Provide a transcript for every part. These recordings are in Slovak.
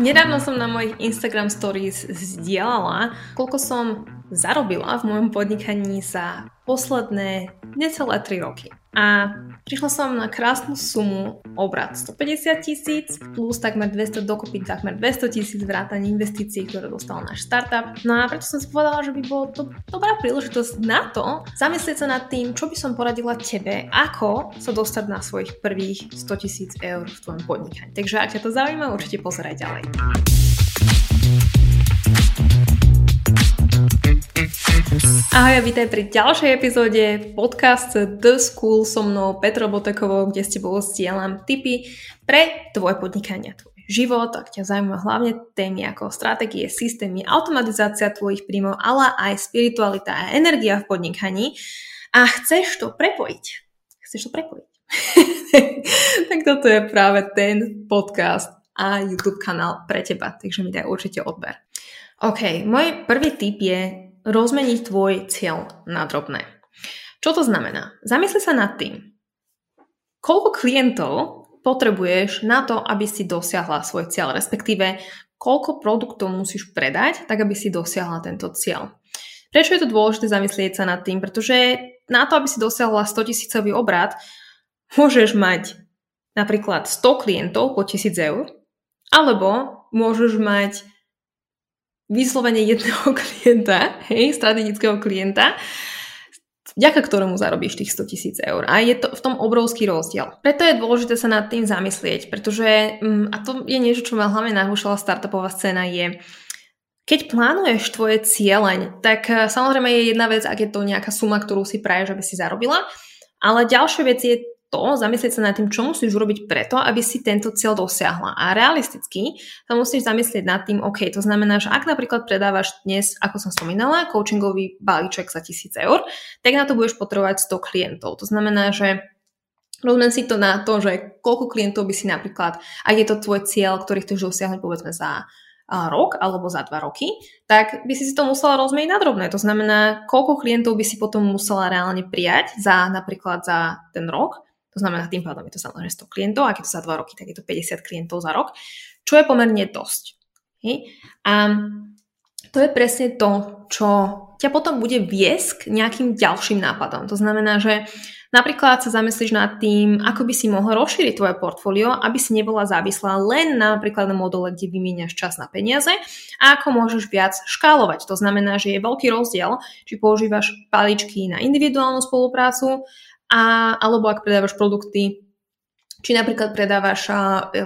Nedávno som na mojich Instagram stories zdieľala, koľko som zarobila v mojom podnikaní za posledné necelé 3 roky. A prišla som na krásnu sumu obrad 150 tisíc plus takmer 200 dokopy takmer 200 tisíc vrátanie investícií, ktoré dostal náš startup. No a preto som si povedala, že by bolo to dobrá príležitosť na to zamyslieť sa nad tým, čo by som poradila tebe, ako sa dostať na svojich prvých 100 tisíc eur v tvojom podnikaní. Takže ak ťa to zaujíma, určite pozeraj ďalej. Ahoj a vítaj pri ďalšej epizóde podcast The School so mnou Petro Botekovou, kde s tebou stielam tipy pre tvoje podnikanie, tvoj život, ak ťa zaujíma hlavne témy ako stratégie, systémy, automatizácia tvojich príjmov, ale aj spiritualita a energia v podnikaní a chceš to prepojiť. Chceš to prepojiť. tak toto je práve ten podcast a YouTube kanál pre teba, takže mi daj určite odber. OK, môj prvý tip je rozmeniť tvoj cieľ na drobné. Čo to znamená? Zamysli sa nad tým, koľko klientov potrebuješ na to, aby si dosiahla svoj cieľ, respektíve koľko produktov musíš predať, tak aby si dosiahla tento cieľ. Prečo je to dôležité zamyslieť sa nad tým? Pretože na to, aby si dosiahla 100 tisícový obrad, môžeš mať napríklad 100 klientov po 1000 eur, alebo môžeš mať vyslovene jedného klienta, hej, strategického klienta, vďaka ktorému zarobíš tých 100 tisíc eur. A je to v tom obrovský rozdiel. Preto je dôležité sa nad tým zamyslieť, pretože, mm, a to je niečo, čo ma hlavne nahúšala startupová scéna, je, keď plánuješ tvoje cieľeň, tak eh, samozrejme je jedna vec, ak je to nejaká suma, ktorú si praješ, aby si zarobila, ale ďalšia vec je to, zamyslieť sa nad tým, čo musíš urobiť preto, aby si tento cieľ dosiahla. A realisticky sa musíš zamyslieť nad tým, OK, to znamená, že ak napríklad predávaš dnes, ako som spomínala, coachingový balíček za 1000 eur, tak na to budeš potrebovať 100 klientov. To znamená, že Rozumiem si to na to, že koľko klientov by si napríklad, ak je to tvoj cieľ, ktorý chceš dosiahnuť povedzme za rok alebo za dva roky, tak by si si to musela rozmeniť na drobné. To znamená, koľko klientov by si potom musela reálne prijať za napríklad za ten rok to znamená, tým pádom je to samozrejme 100 klientov, ak je to za 2 roky, tak je to 50 klientov za rok, čo je pomerne dosť. Hej? A to je presne to, čo ťa potom bude viesť k nejakým ďalším nápadom. To znamená, že napríklad sa zamyslíš nad tým, ako by si mohol rozšíriť tvoje portfólio, aby si nebola závislá len na napríklad na module, kde vymieňaš čas na peniaze a ako môžeš viac škálovať. To znamená, že je veľký rozdiel, či používaš paličky na individuálnu spoluprácu a, alebo ak predávaš produkty, či napríklad predávaš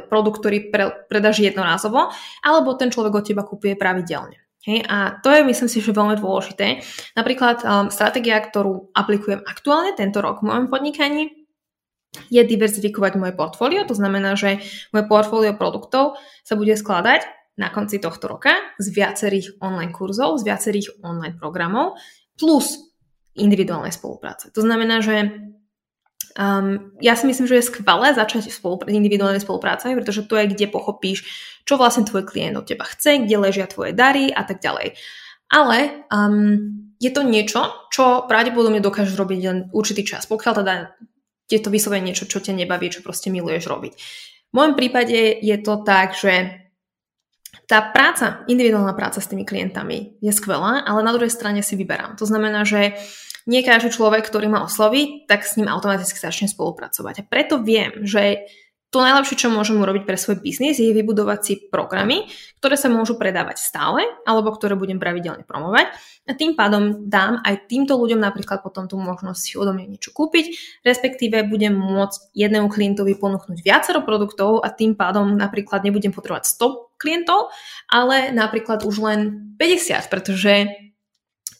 produkt, ktorý pre, predáš jednorázovo, alebo ten človek od teba kupuje pravidelne. Hej, a to je, myslím si, že veľmi dôležité. Napríklad um, stratégia, ktorú aplikujem aktuálne tento rok v mojom podnikaní, je diverzifikovať moje portfólio. To znamená, že moje portfólio produktov sa bude skladať na konci tohto roka z viacerých online kurzov, z viacerých online programov, plus individuálnej spolupráce. To znamená, že Um, ja si myslím, že je skvelé začať spolupr- individuálne spoluprácami, pretože to je, kde pochopíš, čo vlastne tvoj klient od teba chce, kde ležia tvoje dary a tak ďalej. Ale um, je to niečo, čo pravdepodobne dokážeš robiť len určitý čas, pokiaľ teda je to vyslovene niečo, čo ťa nebaví, čo proste miluješ robiť. V môjom prípade je to tak, že tá práca, individuálna práca s tými klientami je skvelá, ale na druhej strane si vyberám. To znamená, že nie každý človek, ktorý ma osloví, tak s ním automaticky začne spolupracovať. A preto viem, že to najlepšie, čo môžem urobiť pre svoj biznis, je vybudovať si programy, ktoré sa môžu predávať stále, alebo ktoré budem pravidelne promovať. A tým pádom dám aj týmto ľuďom napríklad potom tú možnosť si odo mňa niečo kúpiť, respektíve budem môcť jednému klientovi ponúknuť viacero produktov a tým pádom napríklad nebudem potrebovať 100 klientov, ale napríklad už len 50, pretože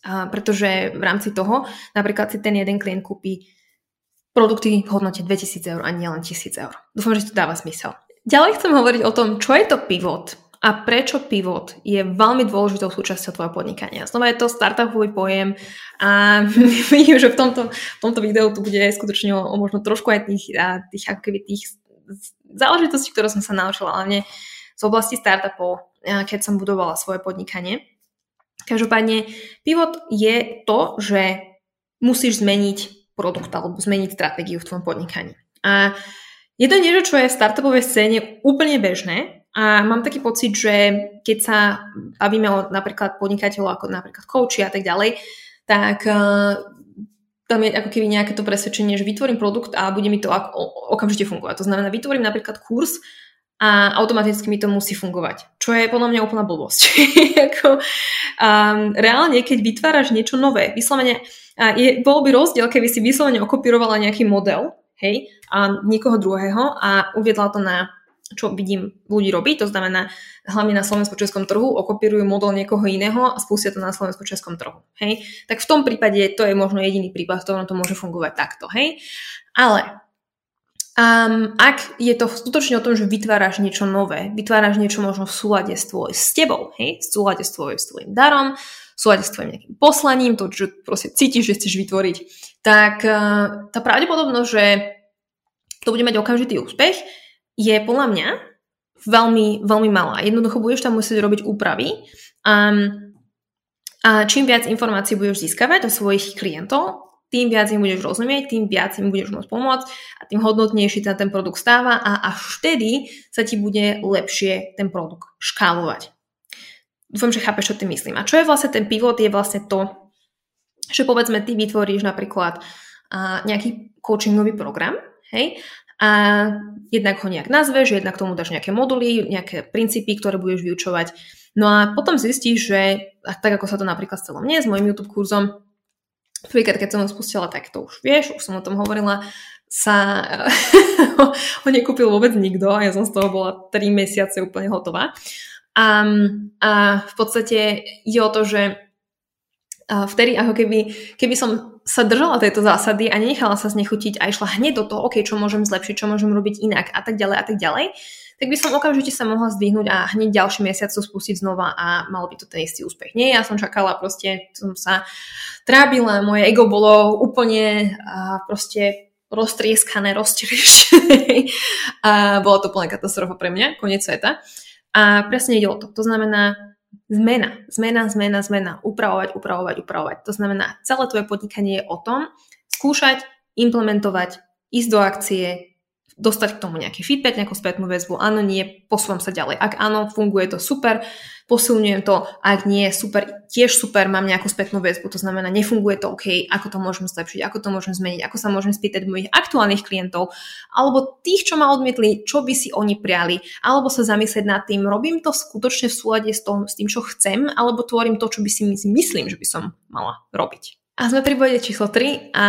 a pretože v rámci toho napríklad si ten jeden klient kúpi produkty v hodnote 2000 eur a nie len 1000 eur. Dúfam, že to dáva zmysel. Ďalej chcem hovoriť o tom, čo je to pivot a prečo pivot je veľmi dôležitou súčasťou tvojho podnikania. Znova je to startupový pojem a vidím, že v tomto, v tomto videu tu bude skutočne o, o možno trošku aj tých, a, tých, akoby tých záležitostí, ktoré som sa naučila, hlavne z oblasti startupov, keď som budovala svoje podnikanie. Každopádne pivot je to, že musíš zmeniť produkt alebo zmeniť stratégiu v tvojom podnikaní. A je to niečo, čo je v startupovej scéne úplne bežné A mám taký pocit, že keď sa bavíme o napríklad podnikateľov ako napríklad coachi a tak ďalej, tak uh, tam je ako keby nejaké to presvedčenie, že vytvorím produkt a bude mi to ako, okamžite fungovať. To znamená, vytvorím napríklad kurz a automaticky mi to musí fungovať. Čo je podľa mňa úplná blbosť. ako, um, reálne, keď vytváraš niečo nové, vyslovene, uh, je, bolo by rozdiel, keby si vyslovene okopírovala nejaký model, hej, a niekoho druhého a uviedla to na čo vidím ľudí robiť, to znamená hlavne na slovensko-českom trhu, okopírujú model niekoho iného a spustia to na slovensko-českom trhu. Hej? Tak v tom prípade to je možno jediný prípad, v ktorom to môže fungovať takto. Hej? Ale um, ak je to skutočne o tom, že vytváraš niečo nové, vytváraš niečo možno v súlade s, tvoj, s tebou, hej? v súlade s, tvoj, s tvojim darom, v súlade s tvojim nejakým poslaním, to, čo proste cítiš, že chceš vytvoriť, tak uh, tá pravdepodobnosť, že to bude mať okamžitý úspech, je podľa mňa veľmi, veľmi malá. Jednoducho budeš tam musieť robiť úpravy. Um, a čím viac informácií budeš získavať o svojich klientov, tým viac im budeš rozumieť, tým viac im budeš môcť pomôcť a tým hodnotnejší sa ten produkt stáva a až vtedy sa ti bude lepšie ten produkt škálovať. Dúfam, že chápeš, čo tým myslím. A čo je vlastne ten pivot, je vlastne to, že povedzme ty vytvoríš napríklad uh, nejaký coachingový program, hej, a jednak ho nejak nazveš, jednak tomu dáš nejaké moduly, nejaké princípy, ktoré budeš vyučovať. No a potom zistíš, že tak ako sa to napríklad stalo mne s mojim YouTube kurzom, prvýkrát, keď som ho spustila, tak to už vieš, už som o tom hovorila, sa ho nekúpil vôbec nikto a ja som z toho bola 3 mesiace úplne hotová. A, a v podstate je o to, že vtedy ako keby, keby som sa držala tejto zásady a nenechala sa znechutiť a išla hneď do toho, OK, čo môžem zlepšiť, čo môžem robiť inak a tak ďalej a tak ďalej, tak by som okamžite sa mohla zdvihnúť a hneď ďalší mesiac to spustiť znova a mal by to ten istý úspech. Nie, ja som čakala, proste som sa trábila, moje ego bolo úplne a proste roztrieskané, roztrieštené a bola to plná katastrofa pre mňa, koniec sveta. A presne ide to. To znamená, zmena, zmena, zmena, zmena, upravovať, upravovať, upravovať. To znamená, celé tvoje podnikanie je o tom skúšať, implementovať, ísť do akcie, dostať k tomu nejaký feedback, nejakú spätnú väzbu, áno, nie, posúvam sa ďalej. Ak áno, funguje to super, posilňujem to, ak nie, super, tiež super, mám nejakú spätnú väzbu, to znamená, nefunguje to OK, ako to môžem zlepšiť, ako to môžem zmeniť, ako sa môžem spýtať mojich aktuálnych klientov, alebo tých, čo ma odmietli, čo by si oni priali, alebo sa zamyslieť nad tým, robím to skutočne v súlade s, tom, s tým, čo chcem, alebo tvorím to, čo by si myslím, že by som mala robiť. A sme pri bode číslo 3 a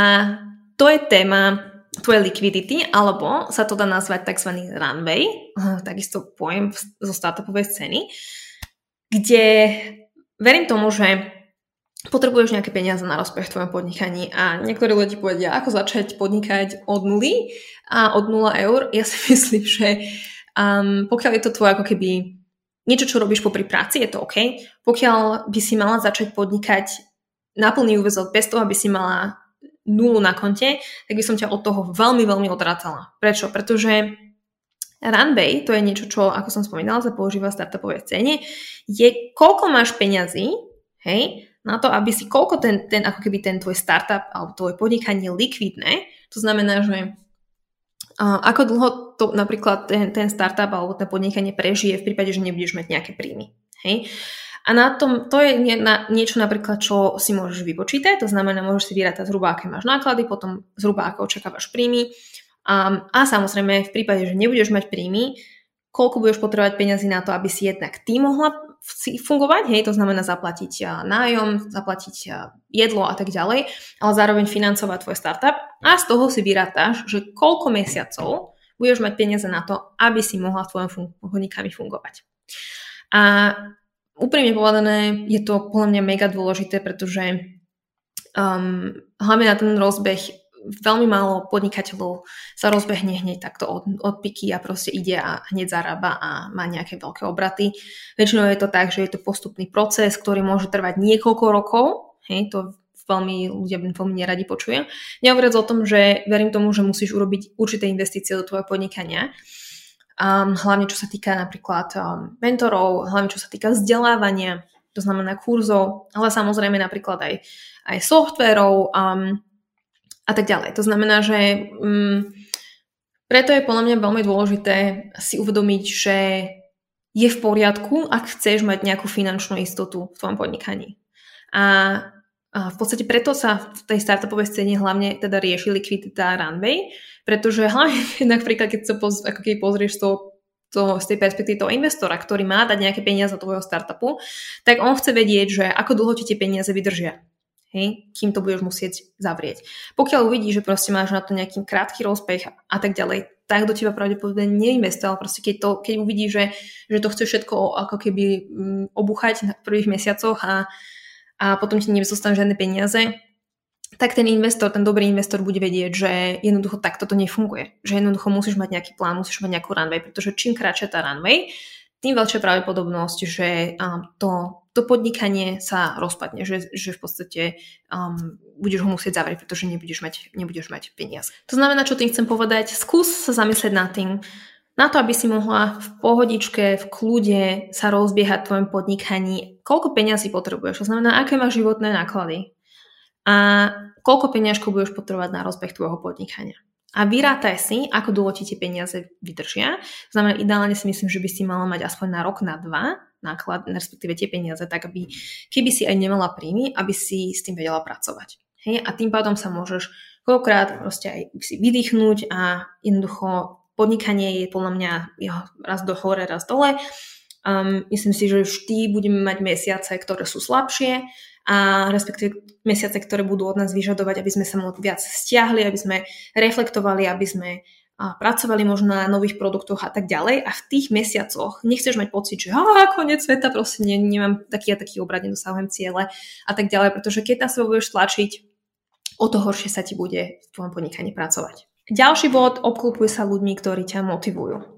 to je téma tvoje liquidity, alebo sa to dá nazvať tzv. runway, takisto pojem zo startupovej scény, kde verím tomu, že potrebuješ nejaké peniaze na rozbeh v tvojom podnikaní a niektorí ľudia povedia, ako začať podnikať od nuly a od 0 eur. Ja si myslím, že um, pokiaľ je to tvoje ako keby niečo, čo robíš popri práci, je to OK. Pokiaľ by si mala začať podnikať na plný úvezok bez toho, aby si mala nulu na konte, tak by som ťa od toho veľmi, veľmi odrácala. Prečo? Pretože Runway, to je niečo, čo, ako som spomínala, sa používa v startupovej scéne, je koľko máš peňazí, hej, na to, aby si koľko ten, ten, ako keby ten tvoj startup alebo tvoje podnikanie likvidné, to znamená, že uh, ako dlho to napríklad ten, ten startup alebo ten podnikanie prežije v prípade, že nebudeš mať nejaké príjmy. Hej. A na tom, to je nie, na, niečo napríklad, čo si môžeš vypočítať, to znamená, môžeš si vyrátať zhruba, aké máš náklady, potom zhruba, ako očakávaš príjmy. A, a samozrejme, v prípade, že nebudeš mať príjmy, koľko budeš potrebovať peniazy na to, aby si jednak ty mohla fungovať, hej, to znamená zaplatiť nájom, zaplatiť jedlo a tak ďalej, ale zároveň financovať tvoj startup a z toho si vyrátaš, že koľko mesiacov budeš mať peniaze na to, aby si mohla v tvojom fun- podnikaní fungovať. A úprimne povedané, je to podľa mňa mega dôležité, pretože um, hlavne na ten rozbeh veľmi málo podnikateľov sa rozbehne hneď takto od, od piky a proste ide a hneď zarába a má nejaké veľké obraty. Väčšinou je to tak, že je to postupný proces, ktorý môže trvať niekoľko rokov. Hej, to veľmi ľudia veľmi neradi počujem. Nehovoriac o tom, že verím tomu, že musíš urobiť určité investície do tvojho podnikania um, hlavne čo sa týka napríklad um, mentorov, hlavne čo sa týka vzdelávania, to znamená kurzov, ale samozrejme napríklad aj, aj softverov um, a tak ďalej. To znamená, že um, preto je podľa mňa veľmi dôležité si uvedomiť, že je v poriadku, ak chceš mať nejakú finančnú istotu v tvojom podnikaní. A, v podstate preto sa v tej startupovej scéne hlavne teda rieši likvidita runway, pretože hlavne napríklad, keď sa poz, ako keď pozrieš to, to, z tej perspektívy toho investora, ktorý má dať nejaké peniaze do tvojho startupu, tak on chce vedieť, že ako dlho ti tie peniaze vydržia hej, kým to budeš musieť zavrieť. Pokiaľ uvidíš, že proste máš na to nejaký krátky rozpech a tak ďalej, tak do teba pravdepodobne neinvestuje, ale proste keď, to, keď uvidíš, že, že to chce všetko ako keby mm, obuchať v prvých mesiacoch a, a potom ti nezostanú žiadne peniaze, tak ten investor, ten dobrý investor bude vedieť, že jednoducho takto to nefunguje. Že jednoducho musíš mať nejaký plán, musíš mať nejakú runway, pretože čím kratšia tá runway, tým väčšia pravdepodobnosť, že to, to podnikanie sa rozpadne, že, že v podstate um, budeš ho musieť zavrieť, pretože nebudeš mať, nebudeš mať peniaze. To znamená, čo tým chcem povedať, skús sa zamyslieť nad tým, na to, aby si mohla v pohodičke, v kľude sa rozbiehať v tvojom podnikaní, koľko peňazí potrebuješ, to znamená, aké máš životné náklady a koľko peňažkov budeš potrebovať na rozbeh tvojho podnikania a vyrátaj si, ako dlho ti tie peniaze vydržia. Znamená, ideálne si myslím, že by si mala mať aspoň na rok, na dva náklad, respektíve tie peniaze, tak aby, keby si aj nemala príjmy, aby si s tým vedela pracovať. Hej? A tým pádom sa môžeš koľkokrát proste aj si vydýchnuť a jednoducho podnikanie je podľa mňa raz do hore, raz dole. Um, myslím si, že vždy budeme mať mesiace, ktoré sú slabšie a respektíve mesiace, ktoré budú od nás vyžadovať, aby sme sa viac stiahli, aby sme reflektovali, aby sme a pracovali možno na nových produktoch a tak ďalej a v tých mesiacoch nechceš mať pocit, že a koniec sveta, proste ne, nemám taký a taký obrad, nedosahujem ciele a tak ďalej, pretože keď na seba budeš tlačiť, o to horšie sa ti bude v tvojom podnikaní pracovať. Ďalší bod, obklupuj sa ľuďmi, ktorí ťa motivujú.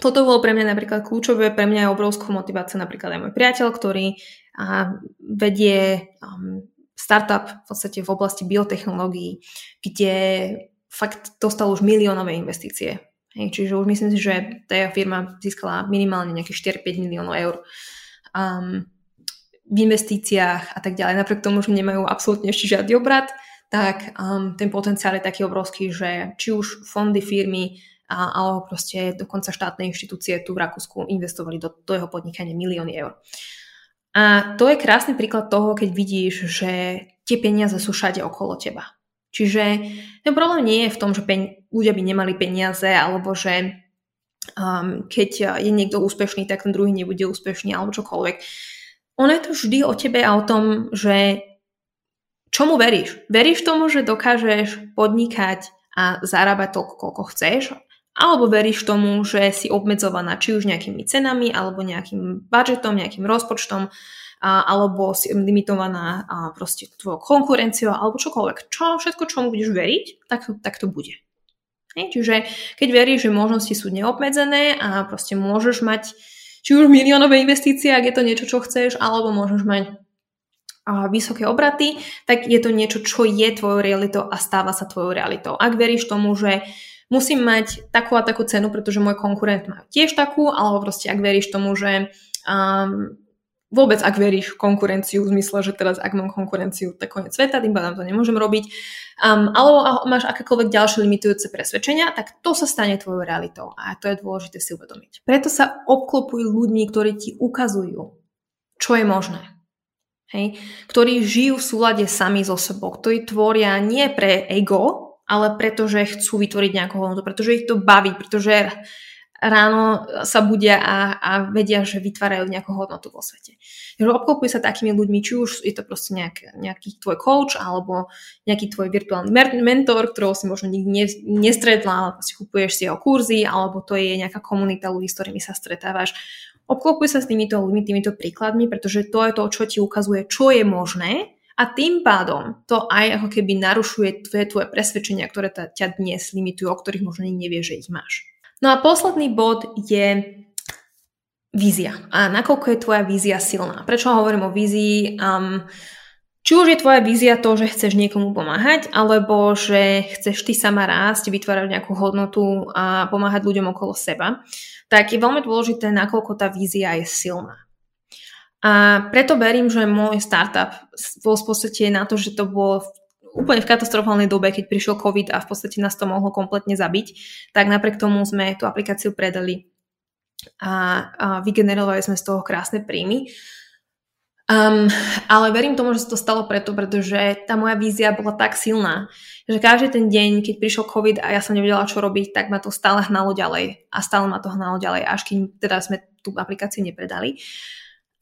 Toto bolo pre mňa napríklad kľúčové, pre mňa je obrovskú motiváciu napríklad aj môj priateľ, ktorý a, vedie um, startup v podstate v oblasti biotechnológií, kde fakt dostal už miliónové investície. Hej, čiže už myslím si, že tá firma získala minimálne nejakých 4-5 miliónov eur um, v investíciách a tak ďalej. Napriek tomu, že nemajú absolútne ešte žiadny obrad, tak um, ten potenciál je taký obrovský, že či už fondy firmy a, alebo proste dokonca štátne inštitúcie tu v Rakúsku investovali do, do jeho podnikania milióny eur. A to je krásny príklad toho, keď vidíš, že tie peniaze sú všade okolo teba. Čiže ten problém nie je v tom, že pen- ľudia by nemali peniaze, alebo že um, keď je niekto úspešný, tak ten druhý nebude úspešný, alebo čokoľvek. Ono je to vždy o tebe a o tom, že čomu veríš? Veríš tomu, že dokážeš podnikať a zarábať toľko, koľko chceš? alebo veríš tomu, že si obmedzovaná či už nejakými cenami, alebo nejakým budžetom, nejakým rozpočtom, alebo si limitovaná proste tvojou konkurenciou, alebo čokoľvek. Čo, všetko, čomu budeš veriť, tak, tak to bude. Hej, čiže keď veríš, že možnosti sú neobmedzené a proste môžeš mať či už miliónové investície, ak je to niečo, čo chceš, alebo môžeš mať vysoké obraty, tak je to niečo, čo je tvojou realitou a stáva sa tvojou realitou. Ak veríš tomu, že musím mať takú a takú cenu, pretože môj konkurent má tiež takú, alebo proste ak veríš tomu, že um, vôbec ak veríš konkurenciu, v zmysle, že teraz ak mám konkurenciu, tak koniec sveta, tým pádom to nemôžem robiť, um, alebo máš akékoľvek ďalšie limitujúce presvedčenia, tak to sa stane tvojou realitou a to je dôležité si uvedomiť. Preto sa obklopuj ľuďmi, ktorí ti ukazujú, čo je možné. Hej? Ktorí žijú v súlade sami so sebou, ktorí tvoria nie pre ego, ale pretože chcú vytvoriť nejakú hodnotu, pretože ich to baví, pretože ráno sa budia a, a vedia, že vytvárajú nejakú hodnotu vo svete. Takže obklopuj sa takými ľuďmi, či už je to proste nejak, nejaký tvoj coach alebo nejaký tvoj virtuálny mentor, ktorého si možno nikdy ne, nestretla, ale si kupuješ si jeho kurzy, alebo to je nejaká komunita ľudí, s ktorými sa stretávaš. Obklopuj sa s týmito ľuďmi, týmito príkladmi, pretože to je to, čo ti ukazuje, čo je možné a tým pádom to aj ako keby narušuje tvoje, tvoje presvedčenia, ktoré ťa dnes limitujú, o ktorých možno nevieš, že ich máš. No a posledný bod je vízia. A nakoľko je tvoja vízia silná? Prečo hovorím o vízii? Um, či už je tvoja vízia to, že chceš niekomu pomáhať, alebo že chceš ty sama rásť, vytvárať nejakú hodnotu a pomáhať ľuďom okolo seba, tak je veľmi dôležité, nakoľko tá vízia je silná. A preto verím, že môj startup bol v podstate na to, že to bolo úplne v katastrofálnej dobe, keď prišiel COVID a v podstate nás to mohlo kompletne zabiť, tak napriek tomu sme tú aplikáciu predali a, a vygenerovali sme z toho krásne príjmy. Um, ale verím tomu, že sa to stalo preto, pretože tá moja vízia bola tak silná, že každý ten deň, keď prišiel COVID a ja som nevedela, čo robiť, tak ma to stále hnalo ďalej a stále ma to hnalo ďalej, až kým teda sme tú aplikáciu nepredali.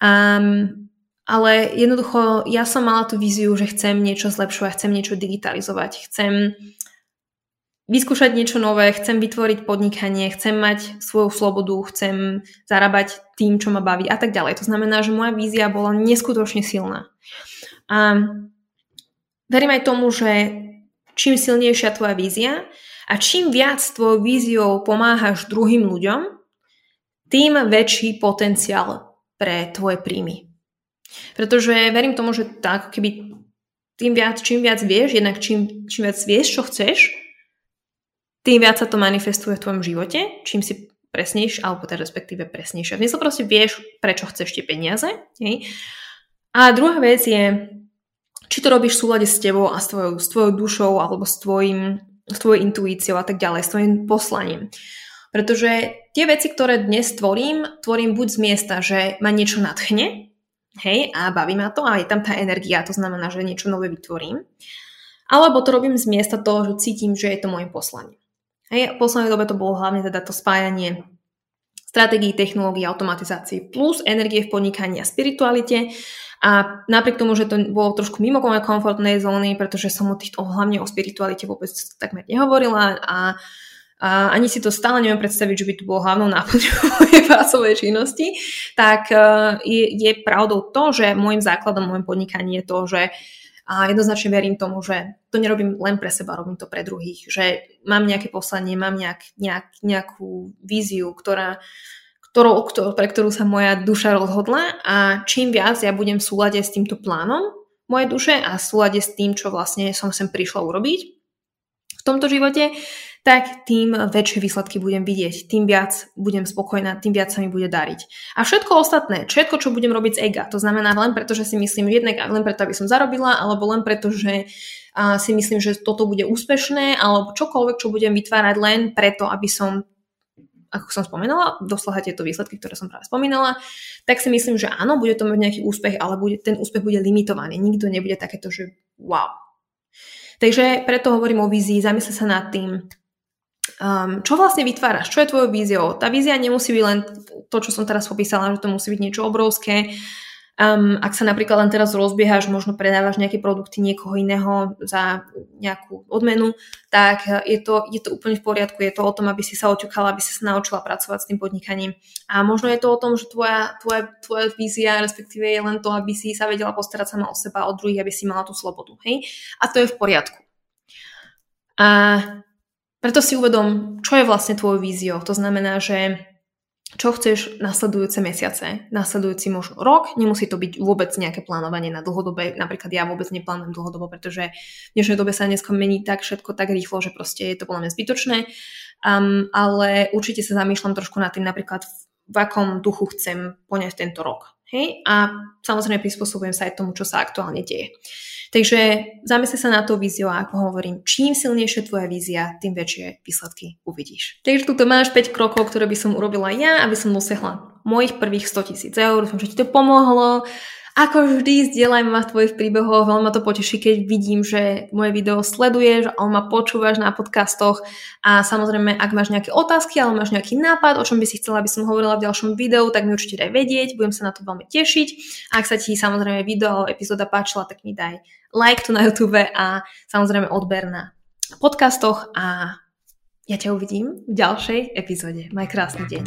Um, ale jednoducho ja som mala tú víziu, že chcem niečo zlepšovať, chcem niečo digitalizovať, chcem vyskúšať niečo nové, chcem vytvoriť podnikanie, chcem mať svoju slobodu, chcem zarábať tým, čo ma baví a tak ďalej. To znamená, že moja vízia bola neskutočne silná. A verím aj tomu, že čím silnejšia tvoja vízia a čím viac tvojou víziou pomáhaš druhým ľuďom, tým väčší potenciál pre tvoje príjmy. Pretože verím tomu, že tak, keby tým viac, čím viac vieš, jednak čím, čím viac vieš, čo chceš, tým viac sa to manifestuje v tvojom živote, čím si presnejš, alebo teda respektíve presnejšie. V proste vieš, prečo chceš tie peniaze. Hej? A druhá vec je, či to robíš v súlade s tebou a s tvojou, s tvojou dušou, alebo s, tvojim, s tvojou intuíciou a tak ďalej, s tvojim poslaním. Pretože tie veci, ktoré dnes tvorím, tvorím buď z miesta, že ma niečo nadchne, hej, a baví ma to a je tam tá energia, to znamená, že niečo nové vytvorím. Alebo to robím z miesta toho, že cítim, že je to môj poslanie. Hej, v poslednej dobe to bolo hlavne teda to spájanie stratégií, technológií, automatizácií plus energie v podnikaní a spiritualite. A napriek tomu, že to bolo trošku mimo mojej komfortnej zóny, pretože som o týchto, hlavne o spiritualite vôbec takmer nehovorila a, a ani si to stále neviem predstaviť, že by to bolo hlavnou náplňou mojej pracovej činnosti, tak uh, je, je pravdou to, že môjim základom môjim podnikaní je to, že a jednoznačne verím tomu, že to nerobím len pre seba, robím to pre druhých. Že mám nejaké poslanie, mám nejak, nejak, nejakú víziu, ktorá, ktorou, pre ktorú sa moja duša rozhodla a čím viac ja budem v súlade s týmto plánom mojej duše a v súlade s tým, čo vlastne som sem prišla urobiť v tomto živote, tak tým väčšie výsledky budem vidieť, tým viac budem spokojná, tým viac sa mi bude dariť. A všetko ostatné, všetko, čo budem robiť z ega, to znamená len preto, že si myslím jednak len preto, aby som zarobila, alebo len preto, že si myslím, že toto bude úspešné, alebo čokoľvek, čo budem vytvárať len preto, aby som ako som spomínala, doslahať tieto výsledky, ktoré som práve spomínala, tak si myslím, že áno, bude to mať nejaký úspech, ale bude, ten úspech bude limitovaný. Nikto nebude takéto, že wow. Takže preto hovorím o vízii, zamysle sa nad tým, um, čo vlastne vytváraš, čo je tvojou víziou. Tá vízia nemusí byť len to, čo som teraz popísala, že to musí byť niečo obrovské. Um, ak sa napríklad len teraz rozbiehaš, možno predávaš nejaké produkty niekoho iného za nejakú odmenu, tak je to, je to úplne v poriadku. Je to o tom, aby si sa oťukala, aby si sa naučila pracovať s tým podnikaním. A možno je to o tom, že tvoja, tvoja, tvoja vízia, respektíve je len to, aby si sa vedela postarať sama o seba, o druhých, aby si mala tú slobodu. Hej? A to je v poriadku. A preto si uvedom, čo je vlastne tvojou víziou. To znamená, že čo chceš nasledujúce mesiace, nasledujúci možno rok, nemusí to byť vôbec nejaké plánovanie na dlhodobé, napríklad ja vôbec neplánujem dlhodobo, pretože v dnešnej dobe sa dnes mení tak všetko tak rýchlo, že proste je to podľa mňa zbytočné, um, ale určite sa zamýšľam trošku nad tým napríklad v akom duchu chcem poňať tento rok. Hej? A samozrejme prispôsobujem sa aj tomu, čo sa aktuálne deje. Takže zamysli sa na tú víziu a ako hovorím, čím silnejšia tvoja vízia, tým väčšie výsledky uvidíš. Takže tu máš 5 krokov, ktoré by som urobila ja, aby som dosiahla mojich prvých 100 tisíc eur. Dúfam, že ti to pomohlo. Ako vždy, zdieľaj ma v tvojich príbehoch, veľmi ma to poteší, keď vidím, že moje video sleduješ, alebo ma počúvaš na podcastoch a samozrejme, ak máš nejaké otázky alebo máš nejaký nápad, o čom by si chcela, aby som hovorila v ďalšom videu, tak mi určite daj vedieť, budem sa na to veľmi tešiť. Ak sa ti samozrejme video alebo epizóda páčila, tak mi daj like tu na YouTube a samozrejme odber na podcastoch a ja ťa uvidím v ďalšej epizóde. Maj krásny deň.